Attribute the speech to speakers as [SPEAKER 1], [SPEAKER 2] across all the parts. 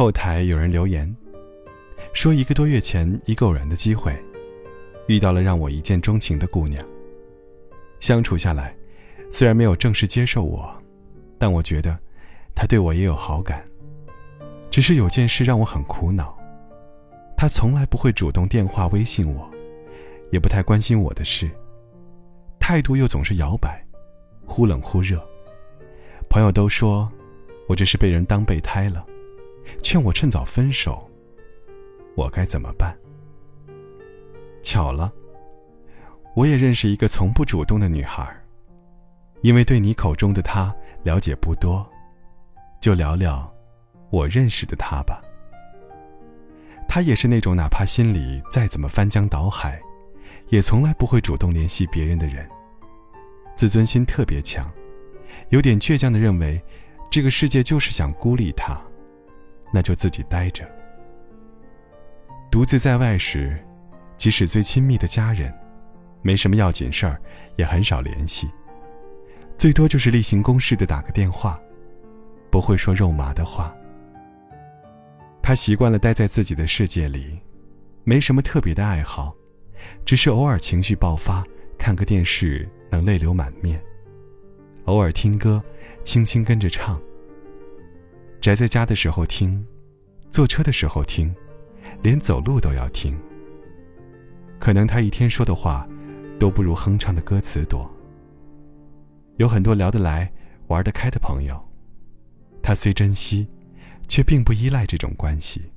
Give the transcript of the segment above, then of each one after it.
[SPEAKER 1] 后台有人留言，说一个多月前一个偶然的机会，遇到了让我一见钟情的姑娘。相处下来，虽然没有正式接受我，但我觉得她对我也有好感。只是有件事让我很苦恼，她从来不会主动电话、微信我，也不太关心我的事，态度又总是摇摆，忽冷忽热。朋友都说，我这是被人当备胎了。劝我趁早分手，我该怎么办？巧了，我也认识一个从不主动的女孩。因为对你口中的她了解不多，就聊聊我认识的她吧。她也是那种哪怕心里再怎么翻江倒海，也从来不会主动联系别人的人。自尊心特别强，有点倔强的认为，这个世界就是想孤立她。那就自己待着。独自在外时，即使最亲密的家人，没什么要紧事儿，也很少联系，最多就是例行公事的打个电话，不会说肉麻的话。他习惯了待在自己的世界里，没什么特别的爱好，只是偶尔情绪爆发，看个电视能泪流满面，偶尔听歌，轻轻跟着唱。宅在家的时候听，坐车的时候听，连走路都要听。可能他一天说的话，都不如哼唱的歌词多。有很多聊得来、玩得开的朋友，他虽珍惜，却并不依赖这种关系。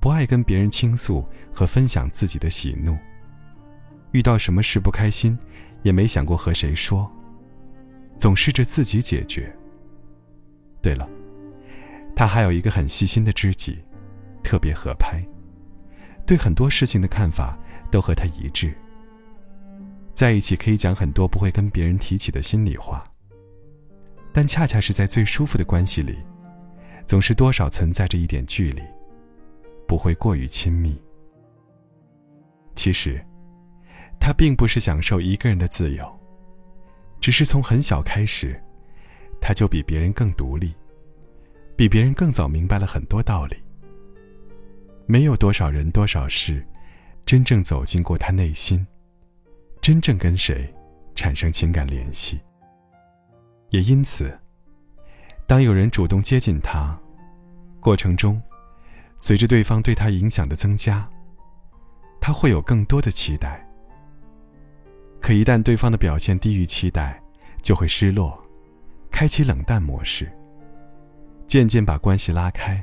[SPEAKER 1] 不爱跟别人倾诉和分享自己的喜怒。遇到什么事不开心，也没想过和谁说，总试着自己解决。对了。他还有一个很细心的知己，特别合拍，对很多事情的看法都和他一致。在一起可以讲很多不会跟别人提起的心里话，但恰恰是在最舒服的关系里，总是多少存在着一点距离，不会过于亲密。其实，他并不是享受一个人的自由，只是从很小开始，他就比别人更独立。比别人更早明白了很多道理。没有多少人多少事，真正走进过他内心，真正跟谁产生情感联系。也因此，当有人主动接近他，过程中，随着对方对他影响的增加，他会有更多的期待。可一旦对方的表现低于期待，就会失落，开启冷淡模式。渐渐把关系拉开，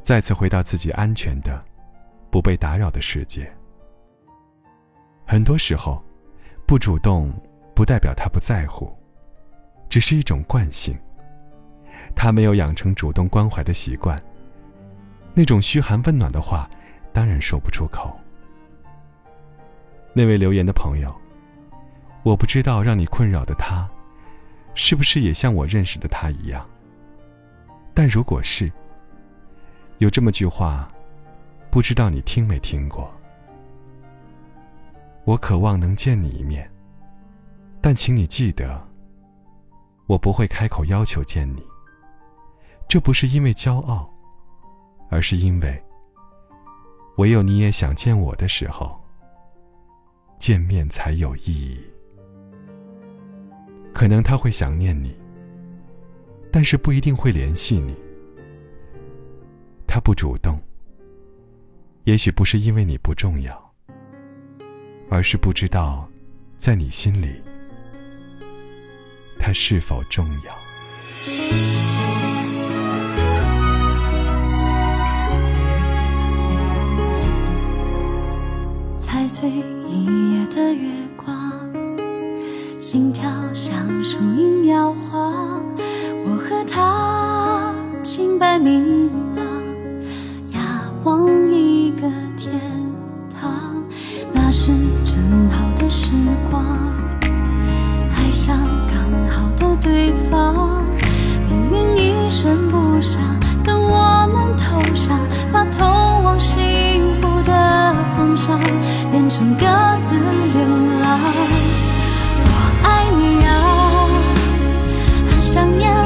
[SPEAKER 1] 再次回到自己安全的、不被打扰的世界。很多时候，不主动不代表他不在乎，只是一种惯性。他没有养成主动关怀的习惯，那种嘘寒问暖的话，当然说不出口。那位留言的朋友，我不知道让你困扰的他，是不是也像我认识的他一样。但如果是，有这么句话，不知道你听没听过？我渴望能见你一面，但请你记得，我不会开口要求见你。这不是因为骄傲，而是因为，唯有你也想见我的时候，见面才有意义。可能他会想念你。但是不一定会联系你。他不主动，也许不是因为你不重要，而是不知道，在你心里，他是否重要。
[SPEAKER 2] 踩碎一夜的月光，心跳像树影摇晃。白明朗仰望一个天堂那是正好的时光爱上刚好的对方命运一声不响等我们投降把通往幸福的方向变成各自流浪我爱你呀很想念